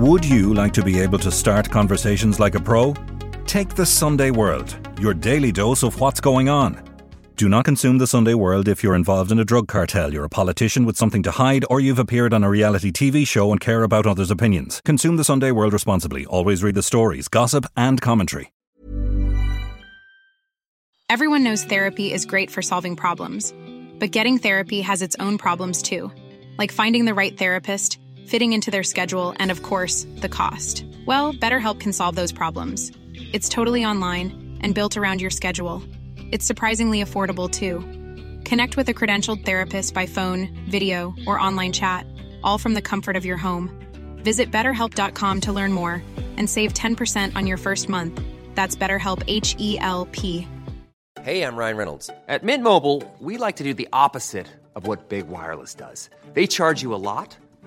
Would you like to be able to start conversations like a pro? Take the Sunday World, your daily dose of what's going on. Do not consume the Sunday World if you're involved in a drug cartel, you're a politician with something to hide, or you've appeared on a reality TV show and care about others' opinions. Consume the Sunday World responsibly. Always read the stories, gossip, and commentary. Everyone knows therapy is great for solving problems, but getting therapy has its own problems too, like finding the right therapist, fitting into their schedule, and of course, the cost. Well, BetterHelp can solve those problems. It's totally online and built around your schedule. It's surprisingly affordable too. Connect with a credentialed therapist by phone, video, or online chat, all from the comfort of your home. Visit betterhelp.com to learn more and save 10% on your first month. That's BetterHelp H E L P. Hey, I'm Ryan Reynolds. At Mint Mobile, we like to do the opposite of what Big Wireless does. They charge you a lot,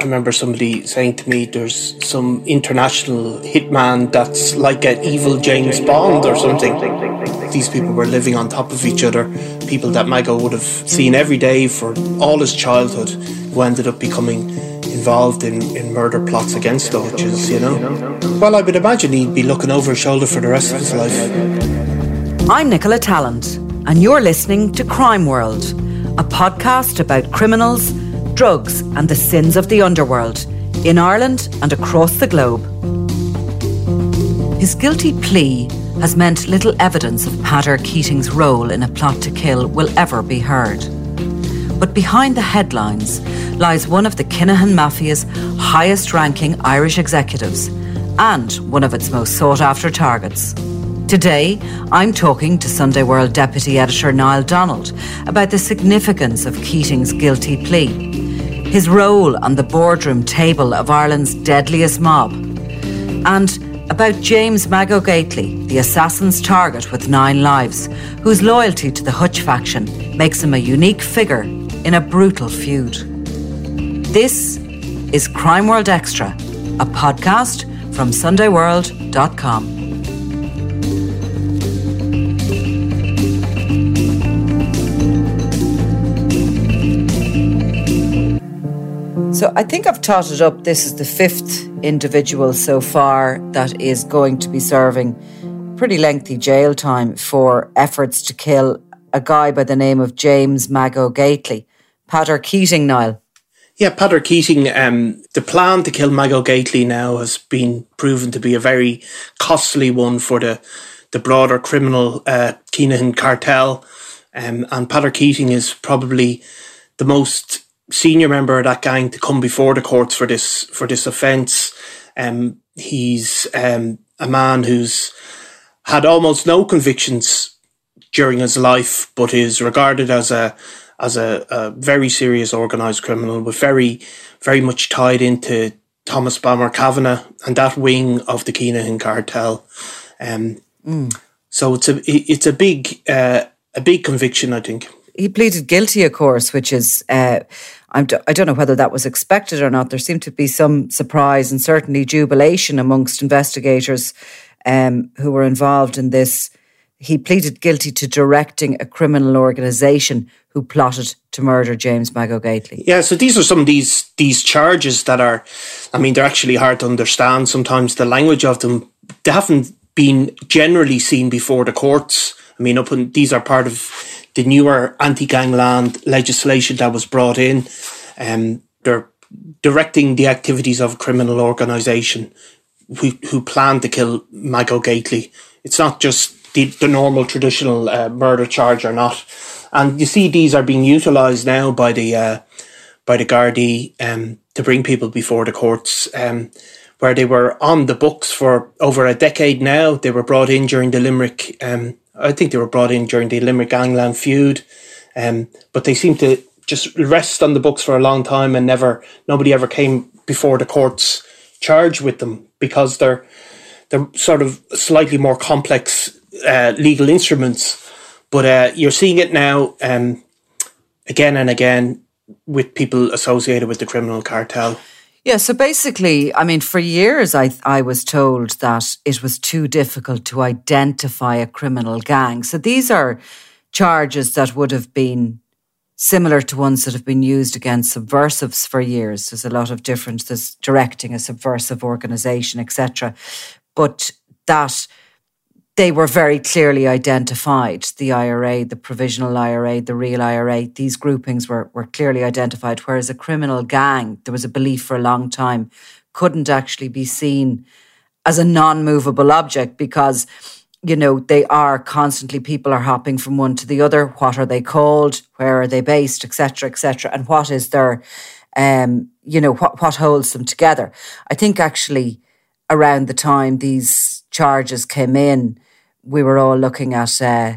I remember somebody saying to me, "There's some international hitman that's like an evil James Bond or something." These people were living on top of each other. People that Mago would have seen every day for all his childhood, who ended up becoming involved in, in murder plots against the Hutches, you know? Well, I would imagine he'd be looking over his shoulder for the rest of his life. I'm Nicola Tallant, and you're listening to Crime World, a podcast about criminals, drugs, and the sins of the underworld in Ireland and across the globe. His guilty plea has meant little evidence of Peadar Keating's role in a plot to kill will ever be heard. But behind the headlines lies one of the Kinahan Mafia's highest ranking Irish executives and one of its most sought after targets. Today, I'm talking to Sunday World Deputy Editor Niall Donald about the significance of Keating's guilty plea, his role on the boardroom table of Ireland's deadliest mob, and about James Mago Gately, the assassin's target with nine lives, whose loyalty to the Hutch faction makes him a unique figure in a brutal feud. This is Crime World Extra, a podcast from SundayWorld.com. So I think I've totted up. This is the fifth individual so far that is going to be serving pretty lengthy jail time for efforts to kill a guy by the name of James Mago Gately. Keating, Niall. Yeah, Peadar Keating, um, the plan to kill Mago Gately now has been proven to be a very costly one for the, the broader criminal uh, Kinahan cartel. Um, and Peadar Keating is probably the most senior member of that gang to come before the courts for this for this offence. Um, he's um, a man who's had almost no convictions during his life, but is regarded as a as a, a very serious organised criminal, but very very much tied into Thomas Bomber Kavanagh and that wing of the Kinahan cartel. Um, mm. So it's a it's a big uh, a big conviction, I think. He pleaded guilty, of course, which is. Uh, I'm d- I don't know whether that was expected or not. There seemed to be some surprise and certainly jubilation amongst investigators um, who were involved in this. He pleaded guilty to directing a criminal organisation who plotted to murder James Mago Gately. Yeah, so these are some of these these charges that are, I mean, they're actually hard to understand. Sometimes the language of them they haven't been generally seen before the courts. I mean, up in, these are part of the newer anti-gangland legislation that was brought in. Um, they're directing the activities of a criminal organisation who, who plan to kill Mago Gately. It's not just the, the normal traditional uh, murder charge or not. And you see these are being utilised now by the uh, by the Gardaí um, to bring people before the courts. Um, where they were on the books for over a decade now. They were brought in during the Limerick um, I think they were brought in during the Limerick Gangland feud, um, but they seem to just rest on the books for a long time and never nobody ever came before the courts charged with them. because they're they're sort of slightly more complex uh, legal instruments. But uh, you're seeing it now um, again and again with people associated with the criminal cartel. Yeah, so basically, I mean, for years I I was told that it was too difficult to identify a criminal gang. So these are charges that would have been similar to ones that have been used against subversives for years. There's a lot of difference. There's directing a subversive organization, etc. But that they were very clearly identified. The IRA, the provisional IRA, the real IRA, these groupings were, were clearly identified. Whereas a criminal gang, there was a belief for a long time, couldn't actually be seen as a non movable object because, you know, they are constantly, people are hopping from one to the other. What are they called? Where are they based? Etc. Etc. And what is their, um, you know, what, what holds them together? I think actually around the time these charges came in, we were all looking at uh,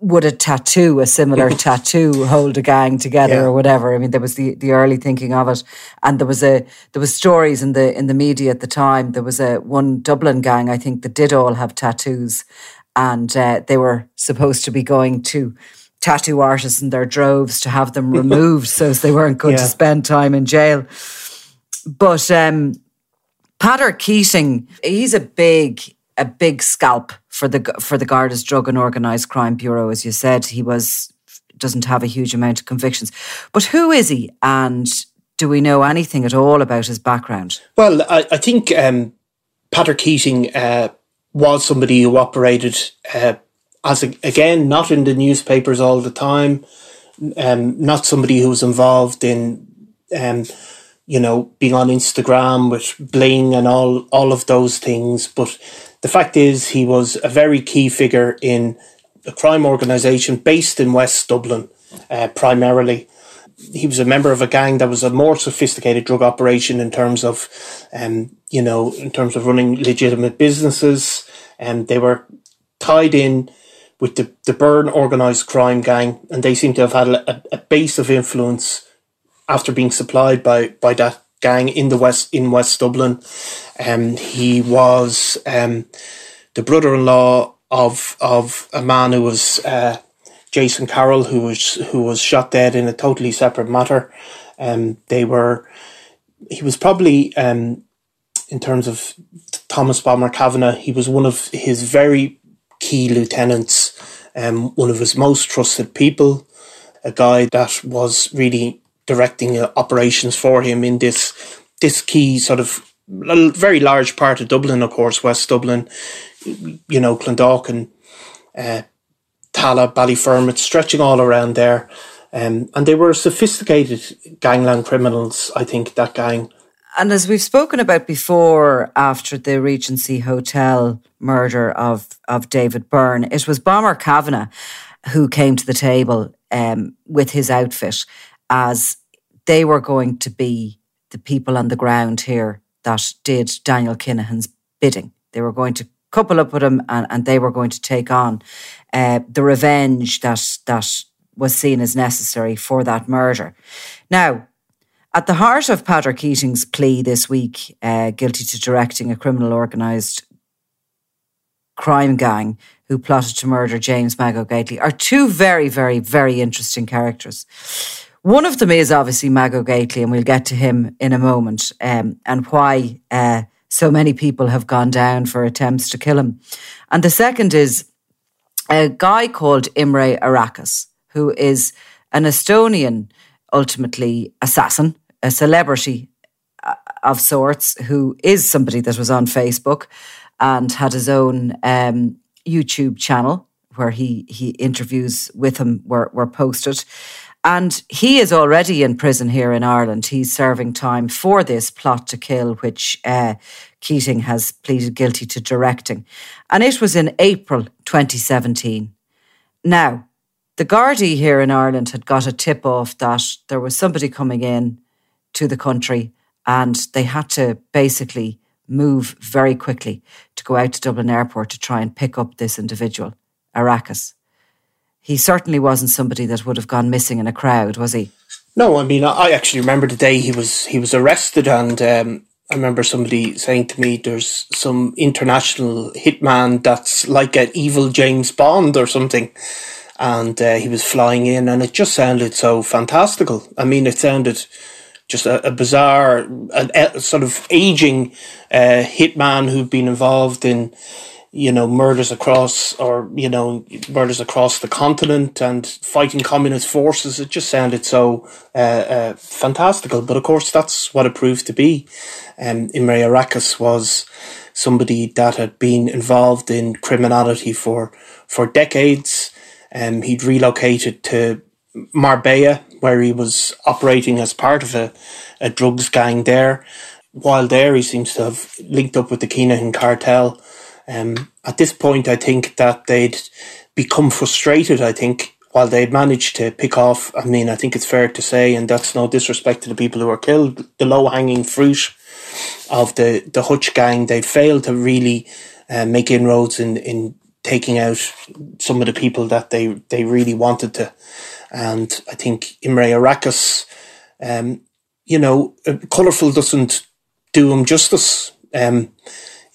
would a tattoo, a similar tattoo, hold a gang together yeah. or whatever. I mean, there was the, the early thinking of it, and there was a there was stories in the in the media at the time. There was a one Dublin gang, I think, that did all have tattoos, and uh, they were supposed to be going to tattoo artists in their droves to have them removed so they weren't going yeah. to spend time in jail. But um, Peadar Keating, he's a big a big scalp for the for the Garda's Drug and Organised Crime Bureau. As you said, he was doesn't have a huge amount of convictions. But who is he, and do we know anything at all about his background? Well, I, I think um, Peadar Keating uh, was somebody who operated uh, as a, again not in the newspapers all the time, um, not somebody who was involved in. Um, you know, being on Instagram with bling and all all of those things, but the fact is, he was a very key figure in a crime organisation based in West Dublin, uh, primarily. He was a member of a gang that was a more sophisticated drug operation in terms of, um, you know, in terms of running legitimate businesses. And they were tied in with the, the Byrne organised crime gang, and they seem to have had a, a base of influence after being supplied by, by that gang in the west in West Dublin. Um, he was um, the brother-in-law of of a man who was uh, Jason Carroll, who was who was shot dead in a totally separate matter. Um, they were. He was probably um, in terms of Thomas Bomber Kavanagh. He was one of his very key lieutenants. Um, one of his most trusted people, a guy that was really directing uh, operations for him in this this key sort of very large part of Dublin, of course, West Dublin, you know, Clondalkin, uh, Tallaght, Ballyfermot, stretching all around there. Um, and they were sophisticated gangland criminals, I think, that gang. And as we've spoken about before, after the Regency Hotel murder of, of David Byrne, it was Bomber Kavanagh who came to the table um, with his outfit as they were going to be the people on the ground here that did Daniel Kinahan's bidding. They were going to couple up with him and, and they were going to take on uh, the revenge that that was seen as necessary for that murder. Now, at the heart of Peadar Keating's plea this week, uh, guilty to directing a criminal organised crime gang who plotted to murder James Mago Gately, are two very, very, very interesting characters. One of them is obviously Mago Gately, and we'll get to him in a moment, um, and why uh, so many people have gone down for attempts to kill him. And the second is a guy called Imre Arakas, who is an Estonian, ultimately assassin, a celebrity uh, of sorts, who is somebody that was on Facebook and had his own um, YouTube channel where he he interviews with him were, were posted. And he is already in prison here in Ireland. He's serving time for this plot to kill, which uh, Keating has pleaded guilty to directing. And it was in April 2017. Now, the Gardaí here in Ireland had got a tip off that there was somebody coming in to the country and they had to basically move very quickly to go out to Dublin Airport to try and pick up this individual, Arakas he certainly wasn't somebody that would have gone missing in a crowd, was he? No, I mean, I actually remember the day he was he was arrested, and um, I remember somebody saying to me, "There's some international hitman that's like an evil James Bond or something," and uh, he was flying in, and it just sounded so fantastical. I mean, it sounded just a, a bizarre, a, a, sort of aging uh, hitman who'd been involved in you know, murders across or, you know, murders across the continent and fighting communist forces. It just sounded so uh, uh, fantastical. But of course, that's what it proved to be. Um, Imre Arakas was somebody that had been involved in criminality for, for decades. Um, he'd relocated to Marbella, where he was operating as part of a, a drugs gang there. While there, he seems to have linked up with the Kinahan cartel um, at this point, I think that they'd become frustrated. I think while they'd managed to pick off, I mean, I think it's fair to say, and that's no disrespect to the people who were killed, the low hanging fruit of the, the Hutch gang, they'd failed to really uh, make inroads in, in taking out some of the people that they, they really wanted to. And I think Imre Arakas, um, you know, colourful doesn't do him justice. Um,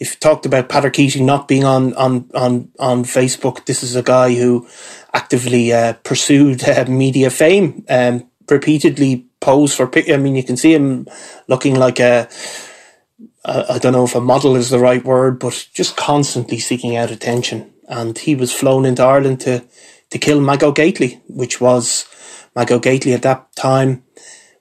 if you talked about Peadar Keating not being on on on on Facebook, this is a guy who actively uh, pursued uh, media fame, um, repeatedly posed for. I mean, you can see him looking like a. I don't know if a model is the right word, but just constantly seeking out attention. And he was flown into Ireland to to kill Mago Gately, which was Mago Gately at that time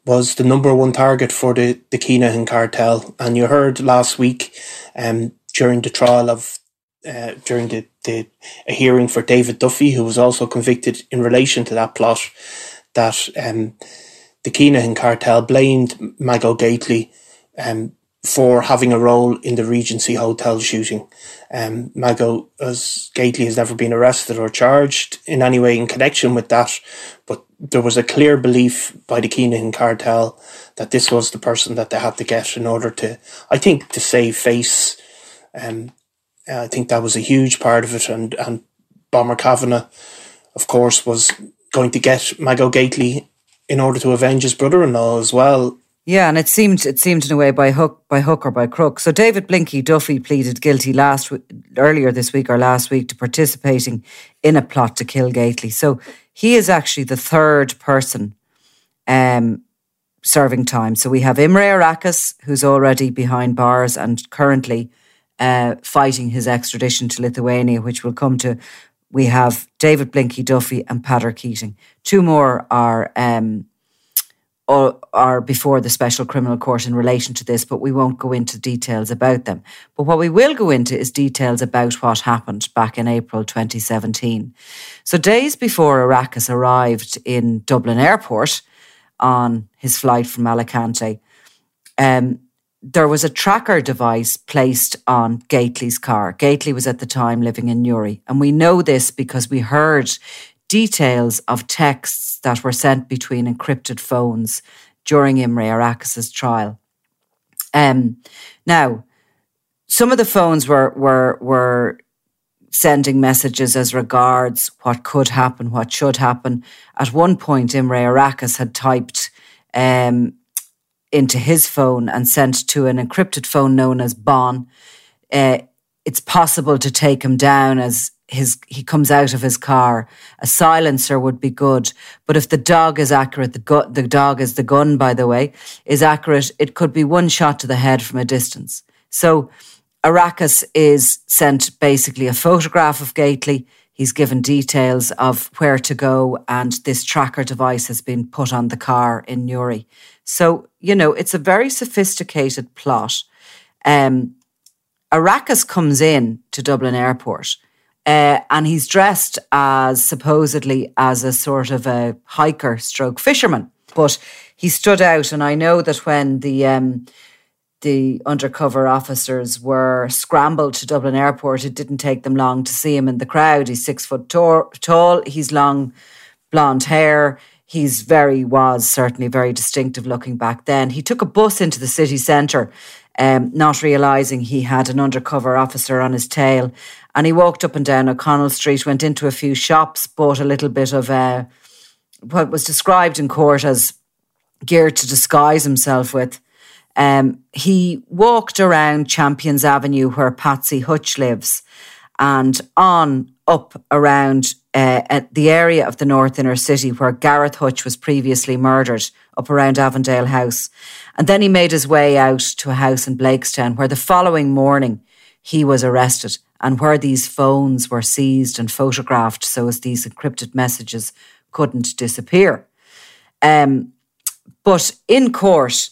was the number one target for the, the Kinahan cartel. And you heard last week um, during the trial of uh, during the, the a hearing for David Duffy, who was also convicted in relation to that plot, that um, the Kinahan cartel blamed Mago Gately um, for having a role in the Regency Hotel shooting. Um, Mago as Gately has never been arrested or charged in any way in connection with that, but there was a clear belief by the Kinahan cartel that this was the person that they had to get in order to, I think, to save face. Um, I think that was a huge part of it, and and Bomber Kavanagh, of course, was going to get Mago Gately in order to avenge his brother-in-law as well. Yeah, and it seemed it seemed in a way by hook by hook or by crook. So David Blinky Duffy pleaded guilty last earlier this week or last week to participating in a plot to kill Gately. So he is actually the third person um, serving time. So we have Imre Arakas, who's already behind bars and currently uh, fighting his extradition to Lithuania, which we'll come to. We have David Blinky Duffy and Peadar Keating. Two more are um, are before the Special Criminal Court in relation to this, but we won't go into details about them. But what we will go into is details about what happened back in April 2017. So, days before Arakas arrived in Dublin Airport on his flight from Alicante, um, there was a tracker device placed on Gately's car. Gately was at the time living in Newry. And we know this because we heard details of texts that were sent between encrypted phones during Imre Arakas's trial. Um, now, some of the phones were were were sending messages as regards what could happen, what should happen. At one point, Imre Arakas had typed um, into his phone and sent to an encrypted phone known as Bon. Uh, it's possible to take him down as his he comes out of his car. A silencer would be good, but if the dog is accurate, the gu- the dog is the gun, by the way, is accurate. It could be one shot to the head from a distance. So, Arakas is sent basically a photograph of Gately. He's given details of where to go, and this tracker device has been put on the car in Newry. So, you know, it's a very sophisticated plot. Um, Arakas comes in to Dublin Airport uh, and he's dressed as supposedly as a sort of a hiker stroke fisherman. But he stood out, and I know that when the um, the undercover officers were scrambled to Dublin Airport, it didn't take them long to see him in the crowd. He's six foot tall, tall he's long blonde hair. He's very, was certainly very distinctive looking back then. He took a bus into the city centre, um, not realising he had an undercover officer on his tail. And he walked up and down O'Connell Street, went into a few shops, bought a little bit of uh, what was described in court as gear to disguise himself with. Um, he walked around Champions Avenue where Patsy Hutch lives and on up around uh, at the area of the North Inner City where Gareth Hutch was previously murdered, up around Avondale House. And then he made his way out to a house in Blakestown where the following morning he was arrested and where these phones were seized and photographed so as these encrypted messages couldn't disappear. Um, but in court,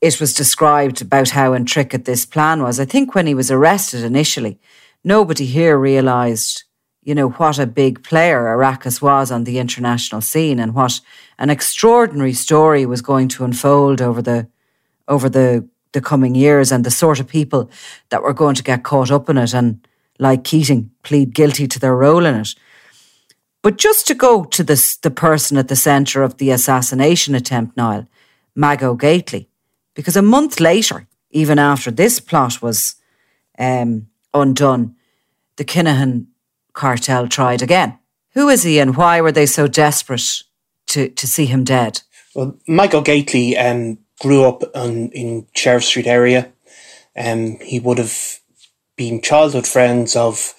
it was described about how intricate this plan was. I think when he was arrested initially, nobody here realised, you know, what a big player Arakas was on the international scene and what an extraordinary story was going to unfold over the over the the coming years and the sort of people that were going to get caught up in it and like Keating plead guilty to their role in it. But just to go to this, the person at the centre of the assassination attempt, Niall, Mago Gately, because a month later, even after this plot was um, undone, the Kinahan cartel tried again. Who is he and why were they so desperate to, to see him dead? Well, Michael Gately um, grew up on, in Sheriff Street area. Um, he would have been childhood friends of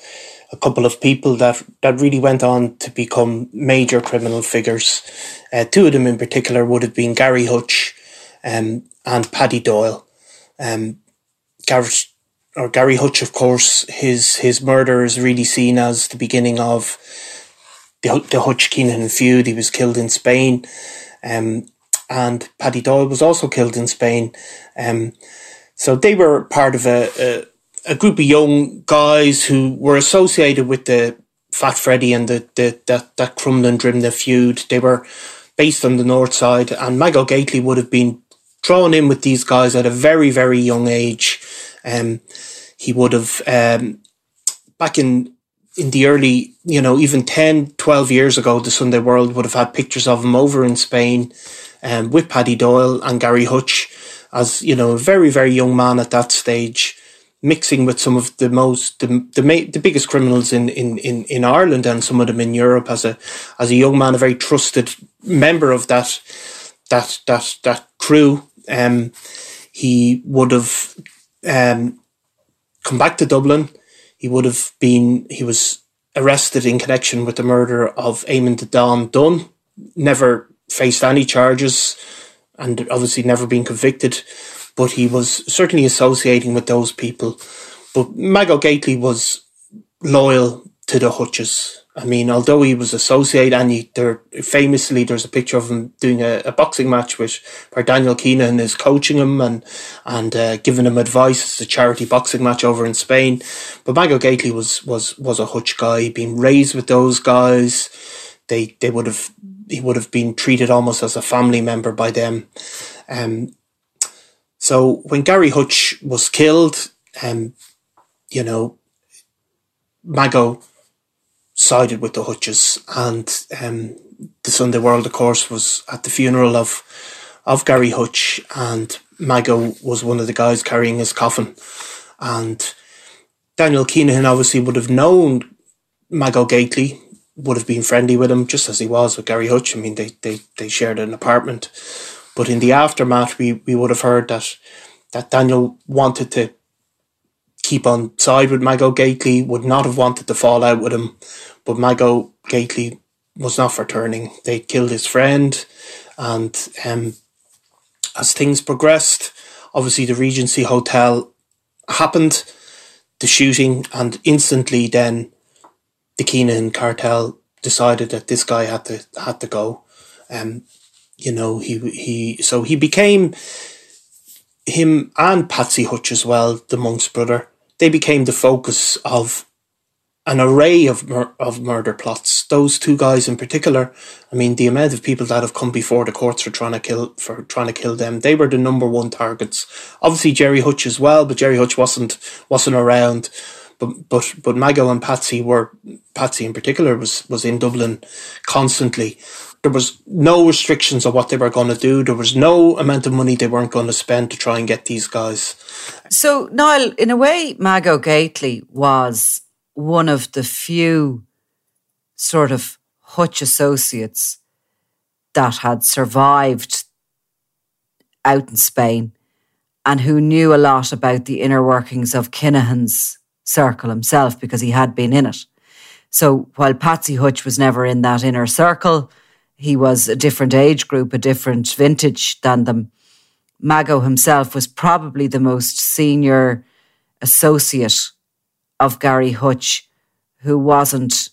a couple of people that, that really went on to become major criminal figures. Uh, two of them in particular would have been Gary Hutch um, and Paddy Doyle. Um, Gareth or Gary Hutch, of course, his his murder is really seen as the beginning of the the Hutch Kinahan feud. He was killed in Spain, um, and Paddy Doyle was also killed in Spain. Um, so they were part of a, a, a group of young guys who were associated with the Fat Freddy and the, the that that Crumlin Drimnagh feud. They were based on the north side, and Mago Gately would have been drawn in with these guys at a very very young age. Um, he would have, um, back in, in the early, you know, even 10, 12 years ago, the Sunday World would have had pictures of him over in Spain um, with Paddy Doyle and Gary Hutch as, you know, a very, very young man at that stage mixing with some of the most the the, the biggest criminals in, in, in, in Ireland and some of them in Europe as a as a young man, a very trusted member of that that that that crew. Um, he would have um, come back to Dublin. He would have been, he was arrested in connection with the murder of Eamon de Dam Dunne, never faced any charges and obviously never been convicted, but he was certainly associating with those people. But Mago Gately was loyal to the Hutches I mean, although he was associated, and he, there famously there's a picture of him doing a, a boxing match which where Daniel Kinahan is coaching him and and uh, giving him advice. It's a charity boxing match over in Spain. But Mago Gately was was was a Hutch guy, being raised with those guys. They they would have he would have been treated almost as a family member by them. Um, so when Gary Hutch was killed, um, you know, Mago sided with the Hutches, and um, the Sunday World, of course, was at the funeral of of Gary Hutch, and Mago was one of the guys carrying his coffin, and Daniel Kinahan obviously would have known Mago Gately, would have been friendly with him, just as he was with Gary Hutch. I mean, they they they shared an apartment, but in the aftermath, we we would have heard that that Daniel wanted to keep on side with Mago Gately, would not have wanted to fall out with him, but Mago Gately was not for turning. They killed his friend, and um, as things progressed, obviously the Regency Hotel happened, the shooting, and instantly then the Kinahan cartel decided that this guy had to had to go. Um, you know, he he so he became him and Patsy Hutch as well, the monk's brother. They became the focus of an array of mur- of murder plots. Those two guys in particular. I mean, the amount of people that have come before the courts for trying to kill for trying to kill them. They were the number one targets. Obviously, Gerry Hutch as well, but Gerry Hutch wasn't wasn't around. But but but Mago and Patsy were Patsy in particular was was in Dublin constantly. There was no restrictions on what they were going to do. There was no amount of money they weren't going to spend to try and get these guys. So, Niall, in a way, Mago Gately was one of the few sort of Hutch associates that had survived out in Spain and who knew a lot about the inner workings of Kinahan's circle himself because he had been in it. So while Patsy Hutch was never in that inner circle, he was a different age group, a different vintage than them. Mago himself was probably the most senior associate of Gary Hutch who wasn't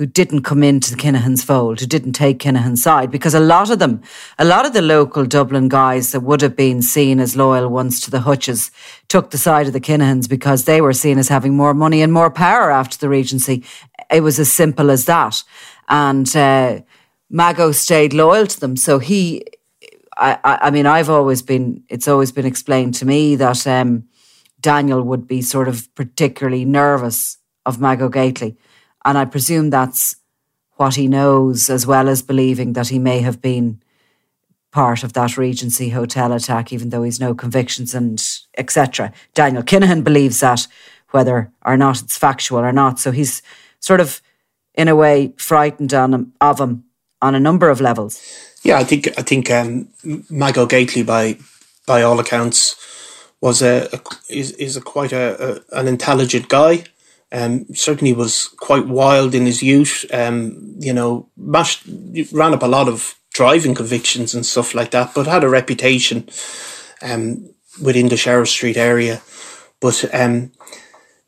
who didn't come into the Kinahan's fold, who didn't take Kinahan's side, because a lot of them, a lot of the local Dublin guys that would have been seen as loyal ones to the Hutches took the side of the Kinahans because they were seen as having more money and more power after the Regency. It was as simple as that. And uh, Mago stayed loyal to them. So he, I, I, mean, I've always been, it's always been explained to me that um, Daniel would be sort of particularly nervous of Mago Gately and I presume that's what he knows, as well as believing that he may have been part of that Regency hotel attack, even though he's no convictions and etc. Daniel Kinahan believes that, whether or not it's factual or not. So he's sort of, in a way, frightened on of him on a number of levels. Yeah, I think I think um, Mago Gately, by by all accounts, was a, a is is a quite a, a, an intelligent guy. Um, certainly was quite wild in his youth. Um, you know, mashed, ran up a lot of driving convictions and stuff like that, but had a reputation um, within the Sheriff Street area. But um,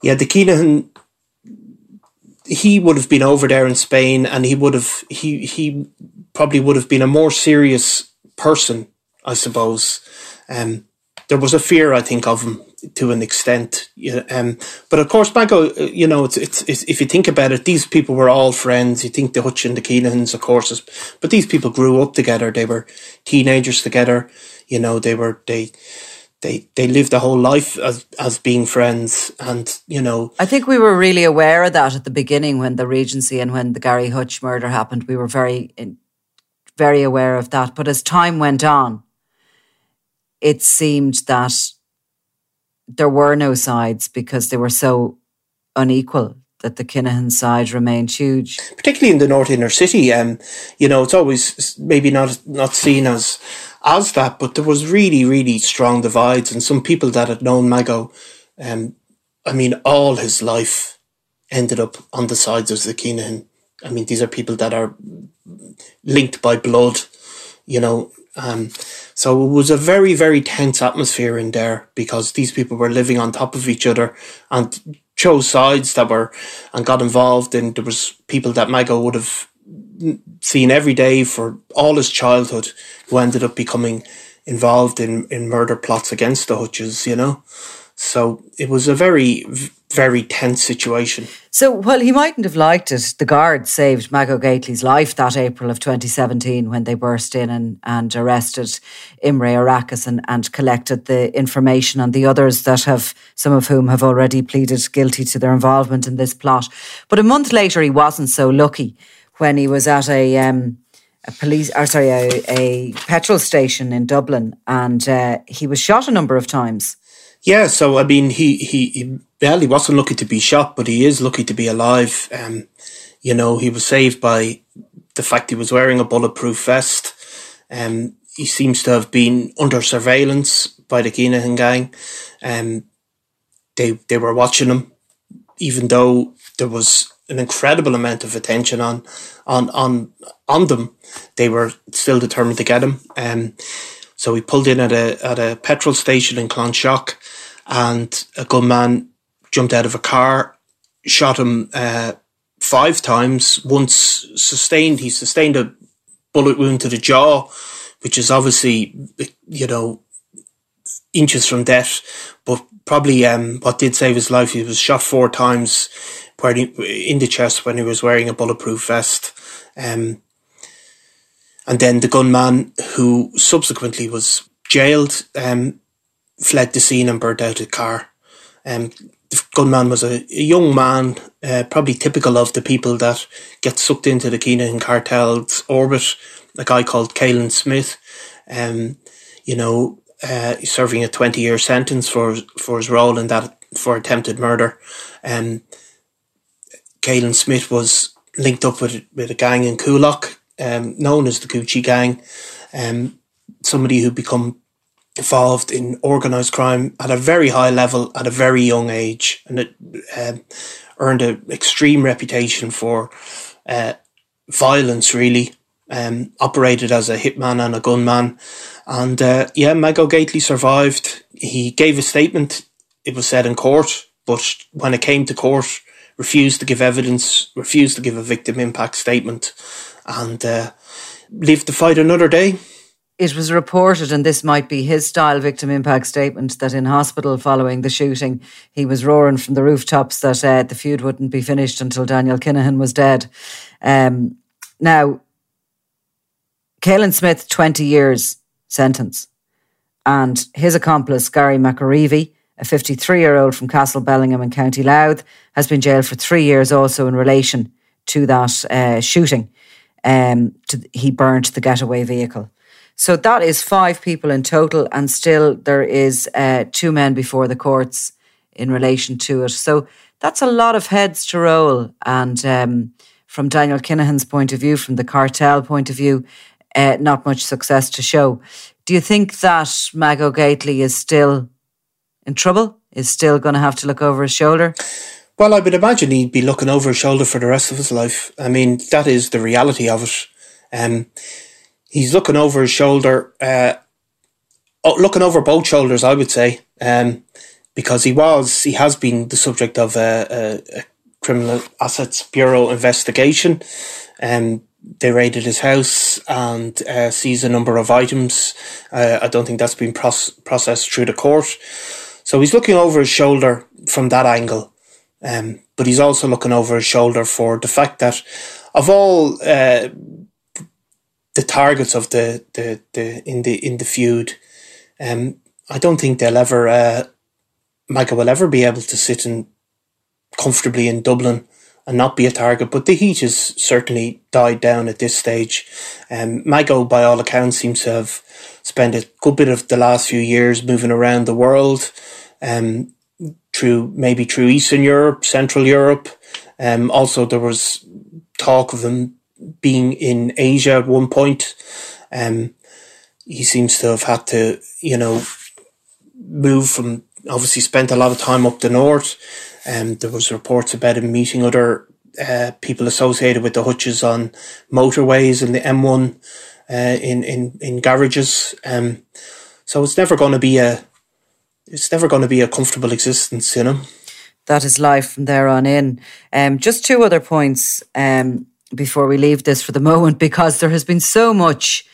yeah, the Kinahan he would have been over there in Spain, and he would have he he probably would have been a more serious person, I suppose. Um, there was a fear, I think, of him to an extent. Um, but of course, Mago, uh, you know, it's, it's, it's, if you think about it, these people were all friends. You think the Hutch and the Kinahans, of course, but these people grew up together. They were teenagers together. You know, they were they they they lived a whole life as as being friends, and you know. I think we were really aware of that at the beginning when the Regency and when the Gary Hutch murder happened. We were very very aware of that. But as time went on, it seemed that there were no sides because they were so unequal that the Kinahan side remained huge. Particularly in the North Inner City, um, you know, it's always maybe not not seen as as that, but there was really, really strong divides, and some people that had known Mago, um, I mean, all his life ended up on the sides of the Kinahan. I mean, these are people that are linked by blood, you know, um, so it was a very, very tense atmosphere in there because these people were living on top of each other and chose sides that were and got involved. And there was people that Mago would have seen every day for all his childhood who ended up becoming involved in, in murder plots against the Hutches, you know. So it was a very, very tense situation. So, well, he mightn't have liked it. The guards saved Mago Gately's life that April of 2017 when they burst in and, and arrested Imre Arakas and, and collected the information on the others that have, some of whom have already pleaded guilty to their involvement in this plot. But a month later, he wasn't so lucky when he was at a, um, a police, or sorry, a, a petrol station in Dublin, and uh, he was shot a number of times. Yeah, so I mean, he he, he wasn't lucky to be shot, but he is lucky to be alive. Um, you know, he was saved by the fact he was wearing a bulletproof vest. Um, he seems to have been under surveillance by the Kinahan gang. Um, they they were watching him, even though there was an incredible amount of attention on on on on them. They were still determined to get him. Um, so we pulled in at a at a petrol station in Clonshaugh, and a gunman jumped out of a car, shot him uh, five times. Once sustained, he sustained a bullet wound to the jaw, which is obviously you know inches from death. But probably um, what did save his life, he was shot four times in the chest when he was wearing a bulletproof vest. Um, and then the gunman, who subsequently was jailed, um, fled the scene and burnt out a car. Um, the gunman was a, a young man, uh, probably typical of the people that get sucked into the Kinahan cartel's orbit. A guy called Caolan Smith, um, you know, uh, serving a twenty-year sentence for for his role in that for attempted murder. Um, Caolan Smith was linked up with with a gang in Coolock, um, known as the Gucci Gang. Um, somebody who become involved in organised crime at a very high level at a very young age, and it um, earned an extreme reputation for uh, violence. Really, um, operated as a hitman and a gunman, and uh, yeah, Mago Gately survived. He gave a statement. It was said in court, but when it came to court, refused to give evidence, refused to give a victim impact statement, and uh, lived to fight another day. It was reported, and this might be his style victim impact statement, that in hospital following the shooting, he was roaring from the rooftops that uh, the feud wouldn't be finished until Daniel Kinahan was dead. Um, now, Caolan Smith, 20 years sentence, and his accomplice, Gary McAreavey, a 53 year old from Castlebellingham in County Louth, has been jailed for three years also in relation to that uh, shooting. Um, to, he burnt the getaway vehicle. So that is five people in total, and still there is uh, two men before the courts in relation to it. So that's a lot of heads to roll. And um, from Daniel Kinahan's point of view, from the cartel point of view, uh, not much success to show. Do you think that Mago Gately is still in trouble? Is still going to have to look over his shoulder? Well, I would imagine he'd be looking over his shoulder for the rest of his life. I mean, that is the reality of it. Um, he's looking over his shoulder, uh, oh, looking over both shoulders, I would say, um, because he was, he has been the subject of a, a, a criminal assets bureau investigation. Um, they raided his house and uh, seized a number of items. Uh, I don't think that's been proce- processed through the court. So he's looking over his shoulder from that angle. Um, but he's also looking over his shoulder for the fact that of all uh, the targets of the, the, the in the in the feud. Um, I don't think they'll ever uh, Micah will ever be able to sit in comfortably in Dublin and not be a target. But the heat has certainly died down at this stage. Um, Mago, by all accounts, seems to have spent a good bit of the last few years moving around the world, um, through maybe through Eastern Europe, Central Europe. Um, also, there was talk of them being in Asia at one point. Um, he seems to have had to, you know, move from obviously spent a lot of time up the north. And um, there was reports about him meeting other uh, people associated with the hutches on motorways and the M1 uh, in in in garages. Um, so it's never going to be a it's never going to be a comfortable existence, you know. That is life from there on in. Um, just two other points. Um, before we leave this for the moment because there has been so much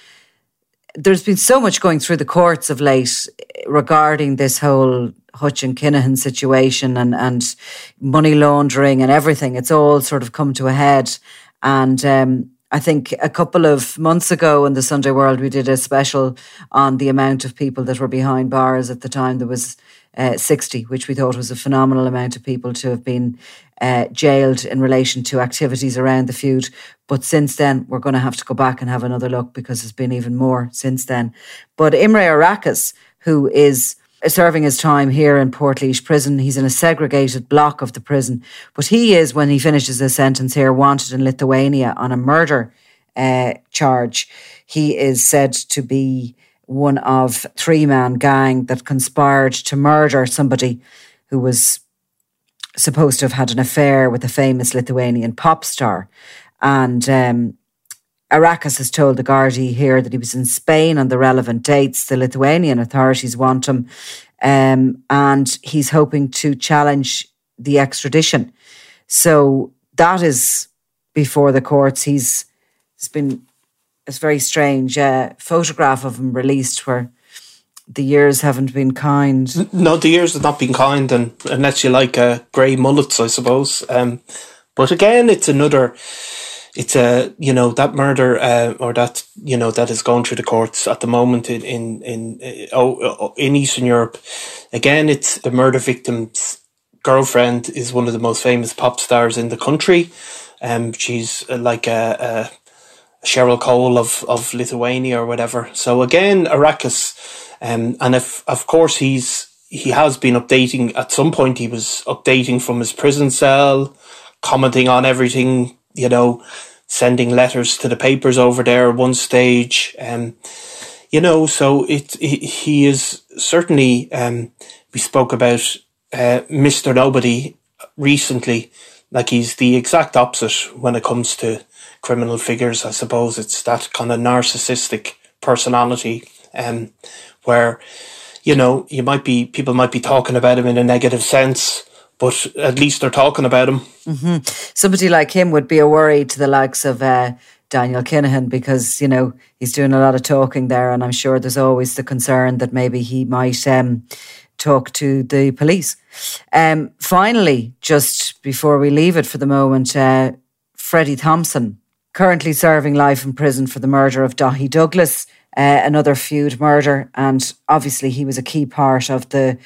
there's been so much going through the courts of late regarding this whole Hutch and Kinahan situation and, and money laundering and everything. It's all sort of come to a head. And um, I think a couple of months ago in the Sunday World, we did a special on the amount of people that were behind bars at the time. There was uh, 60, which we thought was a phenomenal amount of people to have been uh, jailed in relation to activities around the feud. But since then, we're going to have to go back and have another look because there's been even more since then. But Imre Arakas, who is serving his time here in Portlaoise prison. He's in a segregated block of the prison. But he is, when he finishes his sentence here, wanted in Lithuania on a murder uh, charge. He is said to be one of three man gang that conspired to murder somebody who was supposed to have had an affair with a famous Lithuanian pop star. And um, Arakas has told the Gardaí here that he was in Spain on the relevant dates. The Lithuanian authorities want him, um, and he's hoping to challenge the extradition. So that is before the courts. He's, he's been it's very strange uh, photograph of him released where the years haven't been kind. No, the years have not been kind, and unless you like uh, grey mullets, I suppose. Um, but again, it's another. It's a you know that murder uh, or that you know that is going through the courts at the moment in in in uh, oh, in Eastern Europe. Again, it's the murder victim's girlfriend is one of the most famous pop stars in the country. Um, she's uh, like a, a Cheryl Cole of of Lithuania or whatever. So again, Arakas um, and if, of course, he's he has been updating. At some point, he was updating from his prison cell, commenting on everything. You know, sending letters to the papers over there. At one stage, um, you know, so it, he is certainly. Um, we spoke about uh, Mister Nobody recently. Like he's the exact opposite when it comes to criminal figures. I suppose it's that kind of narcissistic personality, um, where you know you might be people might be talking about him in a negative sense, but at least they're talking about him. Mm-hmm. Somebody like him would be a worry to the likes of. Uh, Daniel Kinahan because you know he's doing a lot of talking there, and I'm sure there's always the concern that maybe he might um, talk to the police. Um, finally, just before we leave it for the moment, uh, Freddie Thompson, currently serving life in prison for the murder of Daithi Douglas, uh, another feud murder, and obviously he was a key part of the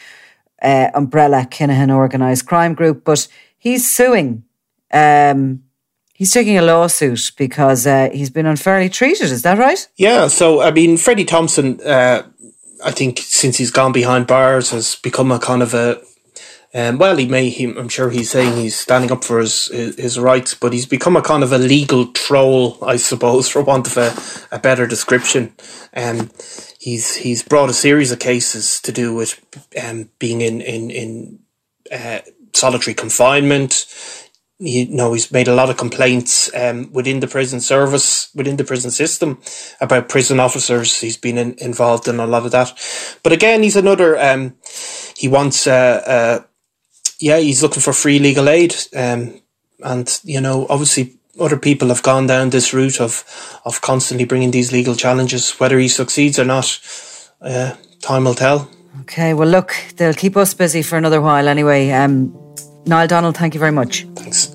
uh, umbrella Kinahan organised crime group, but he's suing. Um, He's taking a lawsuit because uh, he's been unfairly treated. Is that right? Yeah. So, I mean, Freddie Thompson, uh, I think since he's gone behind bars, has become a kind of a. Um, well, he may. He, I'm sure he's saying he's standing up for his, his, his rights, but he's become a kind of a legal troll, I suppose, for want of a, a better description. Um, he's he's brought a series of cases to do with um, being in in in uh, solitary confinement you know, he's made a lot of complaints um, within the prison service, within the prison system, about prison officers. He's been in, involved in a lot of that. But again, he's another. Um, he wants, uh, uh, yeah, he's looking for free legal aid, um, and you know, obviously, other people have gone down this route of of constantly bringing these legal challenges. Whether he succeeds or not, uh, time will tell. Okay, well, look, they'll keep us busy for another while anyway. Um, Niall Donald, thank you very much. Thanks.